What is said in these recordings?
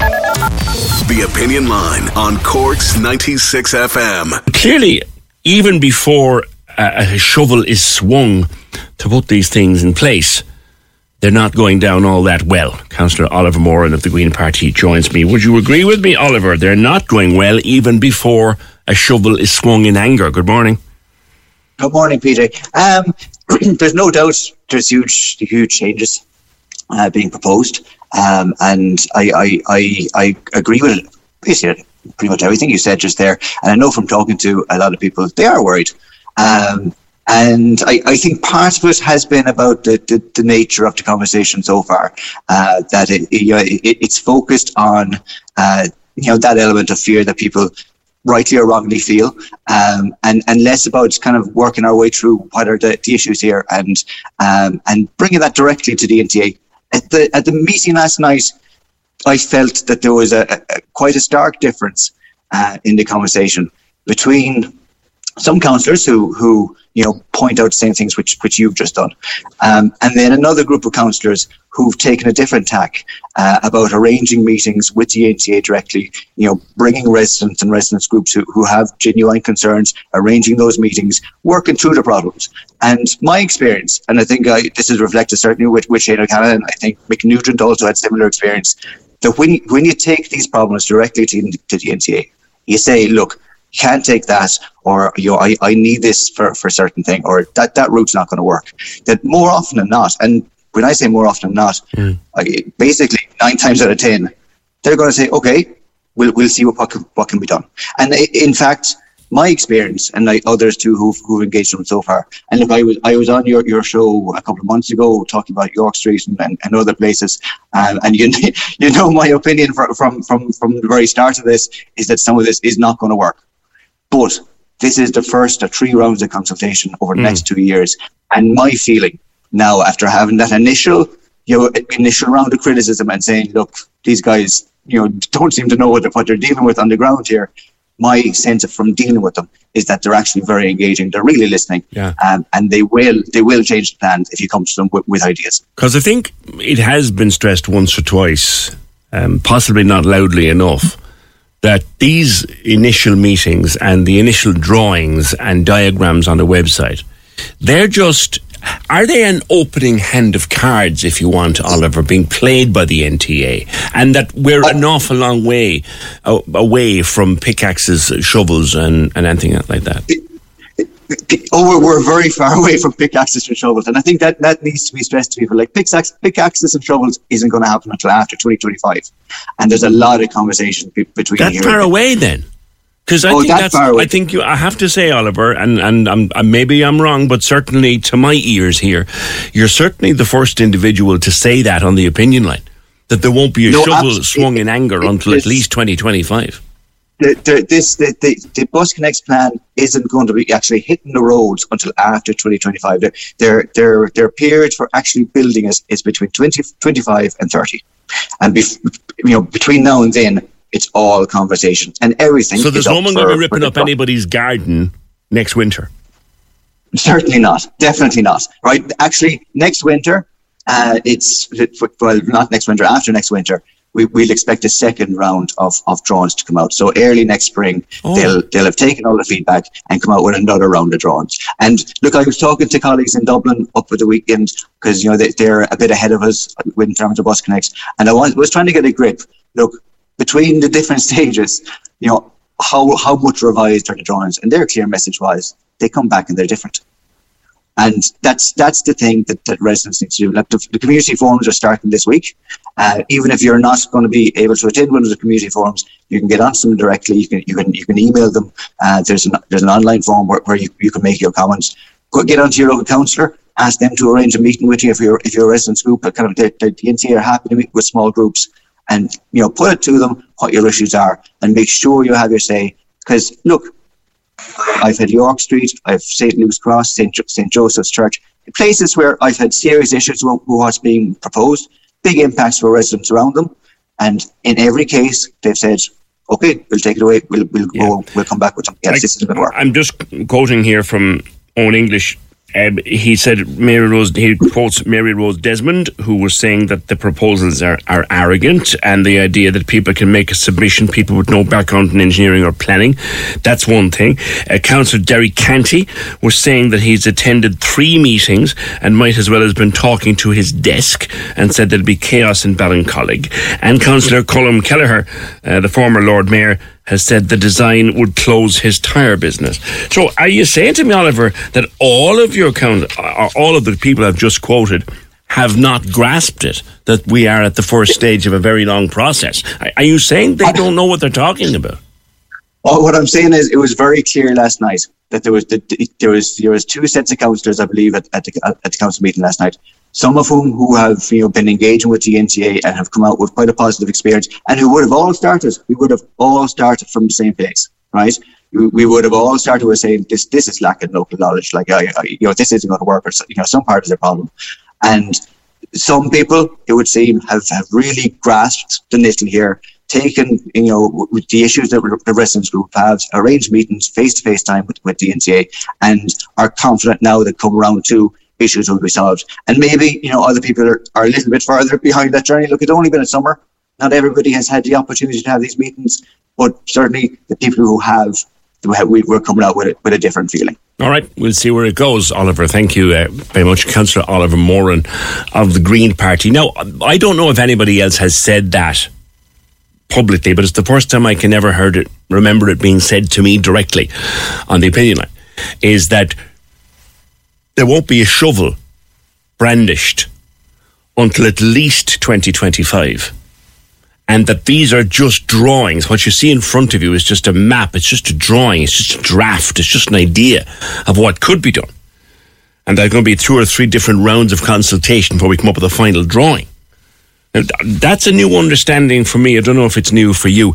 The Opinion Line on Cork's 96 FM. Clearly, even before a, a shovel is swung to put these things in place, they're not going down all that well. Councillor Oliver Moran of the Green Party joins me. Would you agree with me, Oliver? They're not going well even before a shovel is swung in anger. Good morning. Good morning, PJ. Um, there's no doubt there's huge, huge changes uh, being proposed. Um, and I, I, I, I agree with basically pretty much everything you said just there. And I know from talking to a lot of people, they are worried. Um, and I, I, think part of it has been about the, the, the nature of the conversation so far, uh, that it, you know, it, it's focused on uh, you know that element of fear that people rightly or wrongly feel, um, and and less about kind of working our way through what are the, the issues here and um, and bringing that directly to the NTA at the at the meeting last night, I felt that there was a, a quite a stark difference uh, in the conversation between some councillors who who you know point out the same things which which you've just done, um, and then another group of councillors who've taken a different tack uh, about arranging meetings with the NTA directly. You know, bringing residents and residents groups who, who have genuine concerns, arranging those meetings, working through the problems. And my experience, and I think I, this is reflected certainly with with Shane O'Callaghan, and I think Mick also had similar experience. That when when you take these problems directly to, to the NTA, you say, look can't take that or you know I, I need this for, for a certain thing or that that route's not going to work. That more often than not and when I say more often than not mm. I, basically nine times out of ten they're going to say okay we'll, we'll see what, what, can, what can be done. And in fact my experience and like others too who've, who've engaged them so far and look I was I was on your, your show a couple of months ago talking about York Street and, and, and other places um, and you you know my opinion from, from from from the very start of this is that some of this is not going to work but this is the first of three rounds of consultation over the mm. next two years. And my feeling now, after having that initial, you know, initial round of criticism and saying, look, these guys, you know, don't seem to know what, what they're dealing with on the ground here. My sense of from dealing with them is that they're actually very engaging. They're really listening, yeah. um, and they will they will change the plans if you come to them with, with ideas. Because I think it has been stressed once or twice, um, possibly not loudly enough, that these initial meetings and the initial drawings and diagrams on the website, they're just are they an opening hand of cards, if you want, Oliver, being played by the NTA? And that we're an awful long way away from pickaxes, shovels, and, and anything like that oh, we're, we're very far away from pickaxes and shovels. And I think that, that needs to be stressed to people. Like pickaxe, pickaxes and shovels isn't going to happen until after 2025. And there's a lot of conversation between That far away then? Because I oh, think that's, I think you, I have to say, Oliver, and, and I'm, maybe I'm wrong, but certainly to my ears here, you're certainly the first individual to say that on the opinion line, that there won't be a no, shovel swung in anger until at least 2025 the, the, this the, the, the Bus Connects plan isn't going to be actually hitting the roads until after 2025. Their their their, period for actually building is, is between 20, 25 and 30, and you know between now and then it's all conversation and everything. So there's no one going to be ripping up anybody's garden next winter. Certainly not. Definitely not. Right. Actually, next winter, uh, it's well not next winter. After next winter, we, will expect a second round of, of drawings to come out. So early next spring, oh. they'll they'll have taken all the feedback and come out with another round of drawings. And look, I was talking to colleagues in Dublin up for the weekend because you know they, are a bit ahead of us in terms of bus connects, and I was, was trying to get a grip. Look, between the different stages, you know, how how much revised are the drawings? And their clear message was they come back and they're different. And that's that's the thing that, that residents need to do. Like the, the community forums are starting this week. Uh, even if you're not going to be able to attend one of the community forums, you can get onto them directly. You can you can you can email them. Uh, there's an there's an online form where, where you, you can make your comments. Go, get onto your local councillor, ask them to arrange a meeting with you if you're if you're a residents group. Kind of the, the, the NTA are happy to meet with small groups and you know put it to them what your issues are and make sure you have your say. Because look, I've had York Street, I've St. Luke's Cross, St. St. Joseph's Church, places where I've had serious issues with what's being proposed, big impacts for residents around them. And in every case, they've said, okay, we'll take it away, we'll, we'll, yeah. go, we'll come back with something else. this is going to work. I'm just quoting here from Eoin English um, he said Mary Rose. He quotes Mary Rose Desmond, who was saying that the proposals are, are arrogant, and the idea that people can make a submission, people with no background in engineering or planning, that's one thing. Uh, Councillor Derry Canty was saying that he's attended three meetings and might as well have been talking to his desk, and said there'd be chaos in Ballincollig. And Councillor Colm Kelleher, uh, the former Lord Mayor, has said the design would close his tyre business. So are you saying to me, Oliver, that all of your count, uh, all of the people I've just quoted have not grasped it, that we are at the first stage of a very long process? Are you saying they don't know what they're talking about? Well, what I'm saying is, it was very clear last night that there was the, there was there was two sets of councillors, I believe, at, at the at the council meeting last night some of whom who have you know been engaging with the NTA and have come out with quite a positive experience, and who would have all started. We would have all started from the same place, right? We, would have all started with saying this this is lacking local knowledge, like I, I, you know this isn't going to work, or you know some part is the problem, and some people it would seem have, have really grasped the knitting here taken, you know, with the issues that the residents group have, arranged meetings, face-to-face time with, with the NTA, and are confident now that come around to issues will be solved. And maybe, you know, other people are, are a little bit further behind that journey. Look, it's only been a summer. Not everybody has had the opportunity to have these meetings, but certainly the people who have, we're coming out with it with a different feeling. All right, we'll see where it goes, Oliver. Thank you uh, very much, Councillor Oliver Moran of the Green Party. Now, I don't know if anybody else has said that publicly, but it's the first time I can ever heard it, remember it being said to me directly on the opinion line, is that there won't be a shovel brandished until at least 2025. And that these are just drawings. What you see in front of you is just a map, it's just a drawing, it's just a draft, it's just an idea of what could be done. And there are going to be two or three different rounds of consultation before we come up with a final drawing. Now, that's a new understanding for me. I don't know if it's new for you.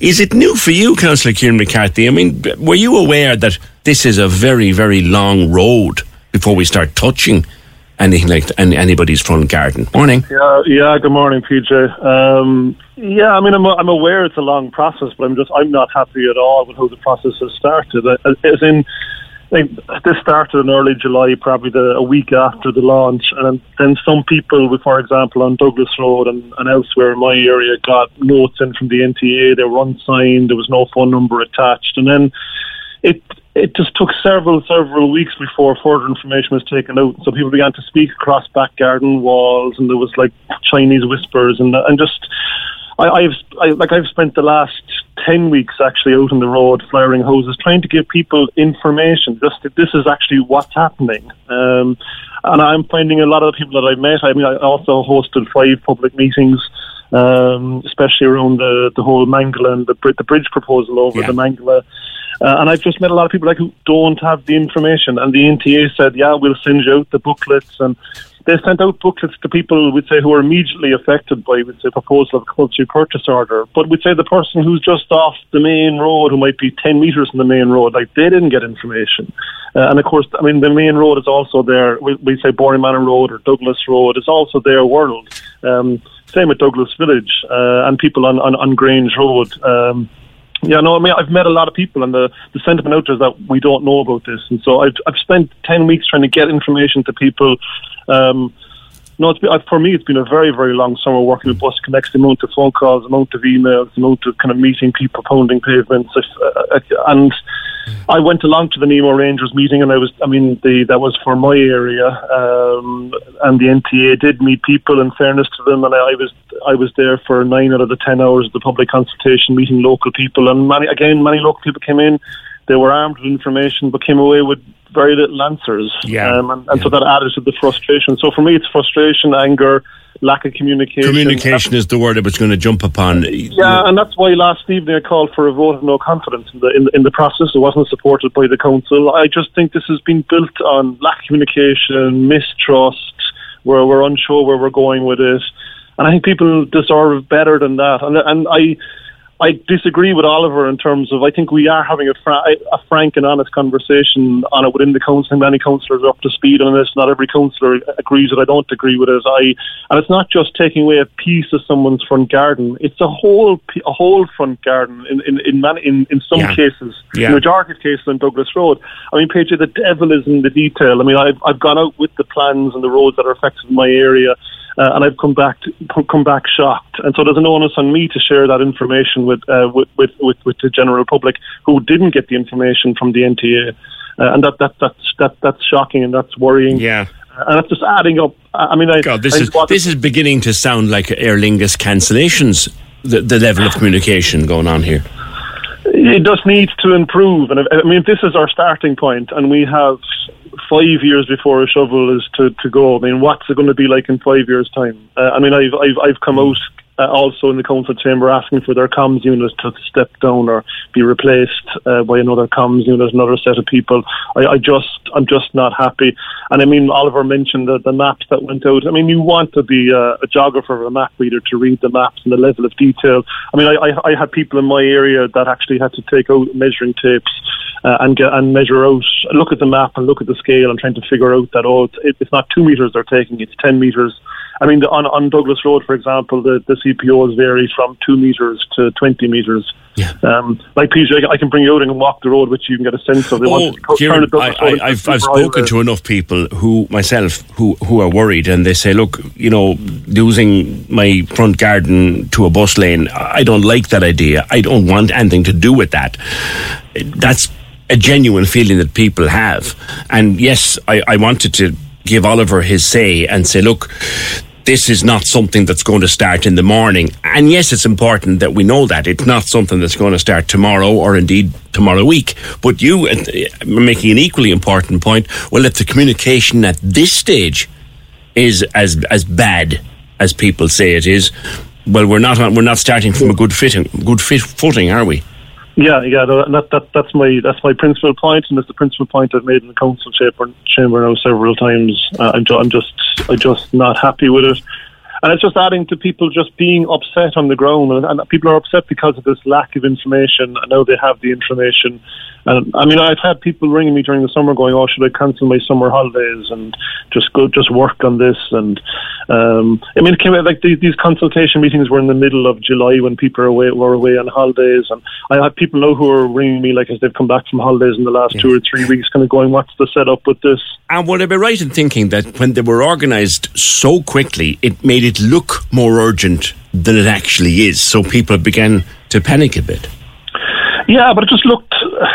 Is it new for you, Councillor Kieran McCarthy? I mean, were you aware that this is a very, very long road before we start touching anything like anybody's front garden? Morning. Yeah, yeah. Good morning, PJ. Um, Yeah, I mean, I'm, I'm aware it's a long process, but I'm just I'm not happy at all with how the process has started. As in, like, this started in early July, probably the, a week after the launch, and then some people, for example, on Douglas Road and, and elsewhere in my area, got notes in from the NTA. They were unsigned. There was no phone number attached, and then it it just took several several weeks before further information was taken out. So people began to speak across back garden walls, and there was like Chinese whispers, and and just I, I've I, like I've spent the last ten weeks actually out on the road flaring hoses, trying to give people information. Just that this is actually what's happening. Um, and I'm finding a lot of the people that I've met. I mean, I also hosted five public meetings. Um, especially around the the whole Mangala and the, the bridge proposal over yeah. the Mangala. Uh, and I've just met a lot of people like who don't have the information. And the NTA said, "Yeah, we'll send you out the booklets." And they sent out booklets to people, we'd say, who are immediately affected by, we'd say, proposal of a compulsory purchase order. But we'd say the person who's just off the main road, who might be 10 metres from the main road, like, they didn't get information. Uh, and of course, I mean, the main road is also there. We, we say Manor Road or Douglas Road. It's also their world. Um, same with Douglas Village uh, and people on, on, on Grange Road. Um, yeah, no, I mean, I've met a lot of people, and the, the sentiment out there is that we don't know about this. And so I've, I've spent 10 weeks trying to get information to people. Um, no, it's been, for me, it's been a very, very long summer working with Bus Connects, the amount of phone calls, the amount of emails, the amount of kind of meeting people, pounding pavements. Uh, and I went along to the Nemo Rangers meeting, and I was, I mean, the, that was for my area, um, and the NTA did meet people. In fairness to them, and I, I was, I was there for nine out of the ten hours of the public consultation, meeting local people, and many, again, many local people came in. They were armed with information, but came away with very little answers. Yeah, um, and, and yeah. so that added to the frustration. So for me, it's frustration, anger lack of communication. Communication is the word I was going to jump upon. Yeah, and that's why last evening I called for a vote of no confidence in the in, in the process. It wasn't supported by the council. I just think this has been built on lack of communication, mistrust, where we're unsure where we're going with it. And I think people deserve better than that. And and I I disagree with Oliver in terms of I think we are having a, fra- a frank and honest conversation on it within the council. Many councillors are up to speed on this. Not every councillor agrees with it. I don't agree with it. I and it's not just taking away a piece of someone's front garden. It's a whole a whole front garden in in in, many, in, in some yeah. cases. Yeah. In the majority of cases on Douglas Road. I mean, Paige, the devil is in the detail. I mean, I've I've gone out with the plans and the roads that are affected in my area uh, and I've come back to, come back shocked. And so there's an onus on me to share that information with, uh, with, with, with, with the general public who didn't get the information from the NTA, uh, and that, that that's that that's shocking and that's worrying. Yeah. Uh, and it's just adding up. I mean, I, God, this I is this is beginning to sound like Aer Lingus cancellations. The, the level of communication going on here. It just needs to improve, and I mean, this is our starting point, and we have five years before a shovel is to, to go. I mean, what's it going to be like in five years' time? Uh, I mean, I've, I've, I've come out uh, also in the council chamber asking for their comms unit to step down or be replaced uh, by another comms unit, another set of people. I, I just, I'm just not happy. And I mean, Oliver mentioned the, the maps that went out. I mean, you want to be a, a geographer or a map reader to read the maps and the level of detail. I mean, I, I, I had people in my area that actually had to take out measuring tapes uh, and get and measure out, look at the map and look at the scale and trying to figure out that oh, it's not two meters they're taking, it's ten meters. I mean, the, on on Douglas Road, for example, the, the CPOs vary from two meters to twenty meters. Yeah. Um, like PJ, I can bring you out and walk the road, which you can get a sense of. They oh, Kieran, I, I, have I've spoken to enough people who myself who who are worried, and they say, look, you know, losing my front garden to a bus lane, I don't like that idea. I don't want anything to do with that. That's a genuine feeling that people have. And yes, I, I wanted to give Oliver his say and say, look, this is not something that's going to start in the morning. And yes, it's important that we know that. It's not something that's going to start tomorrow or indeed tomorrow week. But you are uh, making an equally important point. Well, if the communication at this stage is as as bad as people say it is, well, we're not we're not starting from a good fitting, good fit footing, are we? Yeah, yeah, that, that that's my that's my principal point, and it's the principal point I've made in the council chamber, chamber now several times. Uh, I'm, ju- I'm just I'm just not happy with it, and it's just adding to people just being upset on the ground, and, and people are upset because of this lack of information. I know they have the information, And I mean, I've had people ringing me during the summer going, "Oh, should I cancel my summer holidays and just go just work on this?" And um, I mean, it came out like these, these consultation meetings were in the middle of July when people are away were away on holidays, and I have people now who are ringing me like as they've come back from holidays in the last two or three weeks, kind of going, "What's the setup with this?" And would I be right in thinking that when they were organised so quickly, it made it look more urgent than it actually is? So people began to panic a bit. Yeah, but it just looked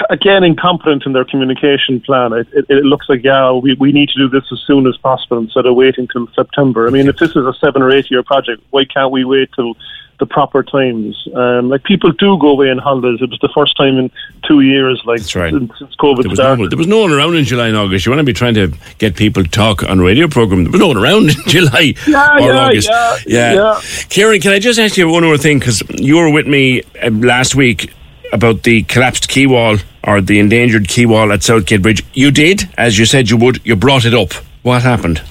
again incompetent in their communication plan. It, it, it, looks like yeah, we, we need to do this as soon as possible instead of waiting till September. I mean, if this is a seven or eight year project, why can't we wait till the proper times? Um, like people do go away on holidays. It was the first time in two years, like right. since, since, COVID there started. No, there was no one around in July and August. You want to be trying to get people to talk on radio program. There was no one around in July yeah, or yeah, August. Yeah, yeah. yeah. Kieran, can I just ask you one more thing? Because you were with me uh, last week about the collapsed quay wall or the endangered quay wall at Southgate Bridge. You did, as you said you would. You brought it up. What happened?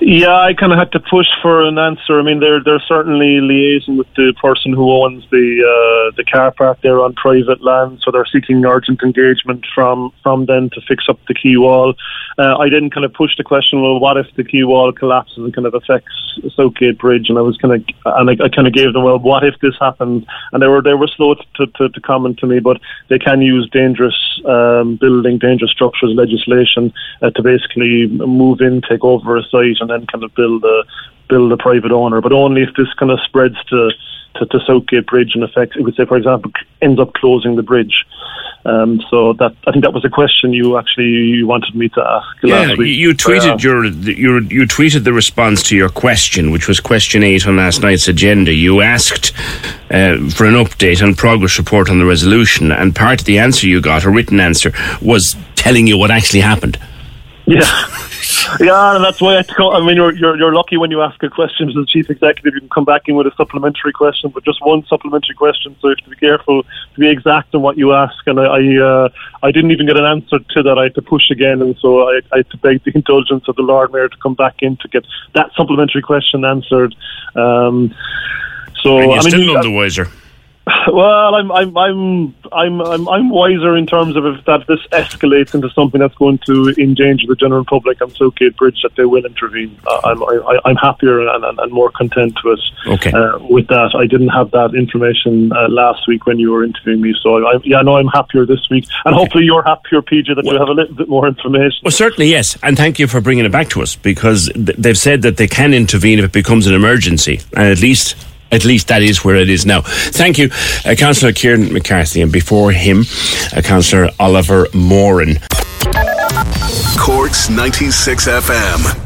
Yeah, I kind of had to push for an answer. I mean, they're they're certainly liaising with the person who owns the uh, the car park there on private land, so they're seeking urgent engagement from from them to fix up the quay wall. Uh, I didn't kind of push the question. Well, what if the quay wall collapses and kind of affects Southgate Bridge? And I was kind of and I, I kind of gave them well, what if this happens? And they were they were slow to, to, to comment to me, but they can use dangerous um, building, dangerous structures legislation uh, to basically move in, take over a site, and then kind of build a build a private owner, but only if this kind of spreads to to, to Southgate Bridge and affects. It would say, for example, ends up closing the bridge. Um, so that I think that was a question you actually you wanted me to ask yeah, last week. You tweeted uh, your, your you tweeted the response to your question, which was question eight on last night's agenda. You asked uh, for an update and progress report on the resolution, and part of the answer you got, a written answer, was telling you what actually happened. Yeah, yeah, and that's why I. Come, I mean, you're, you're you're lucky when you ask a question to the chief executive. You can come back in with a supplementary question, but just one supplementary question. So you have to be careful to be exact in what you ask. And I I, uh, I didn't even get an answer to that. I had to push again, and so I, I had to beg the indulgence of the Lord Mayor to come back in to get that supplementary question answered. Um, so and you're I mean, still you- none the wiser. Well, I'm I'm I'm I'm I'm I'm wiser in terms of if that this escalates into something that's going to endanger the general public on Southgate Bridge, that they will intervene. Uh, I'm I, I'm happier and, and, and more content with Okay. uh, with that. I didn't have that information uh, last week when you were interviewing me, so I, yeah, no, I'm happier this week, and hopefully you're happier, PJ, that you have a little bit more information. Well, certainly yes, and thank you for bringing it back to us because th- they've said that they can intervene if it becomes an emergency, and at least. At least that is where it is now. Thank you, uh, Councillor Kieran McCarthy, and before him, uh, Councillor Oliver Moran. Corks 96 FM.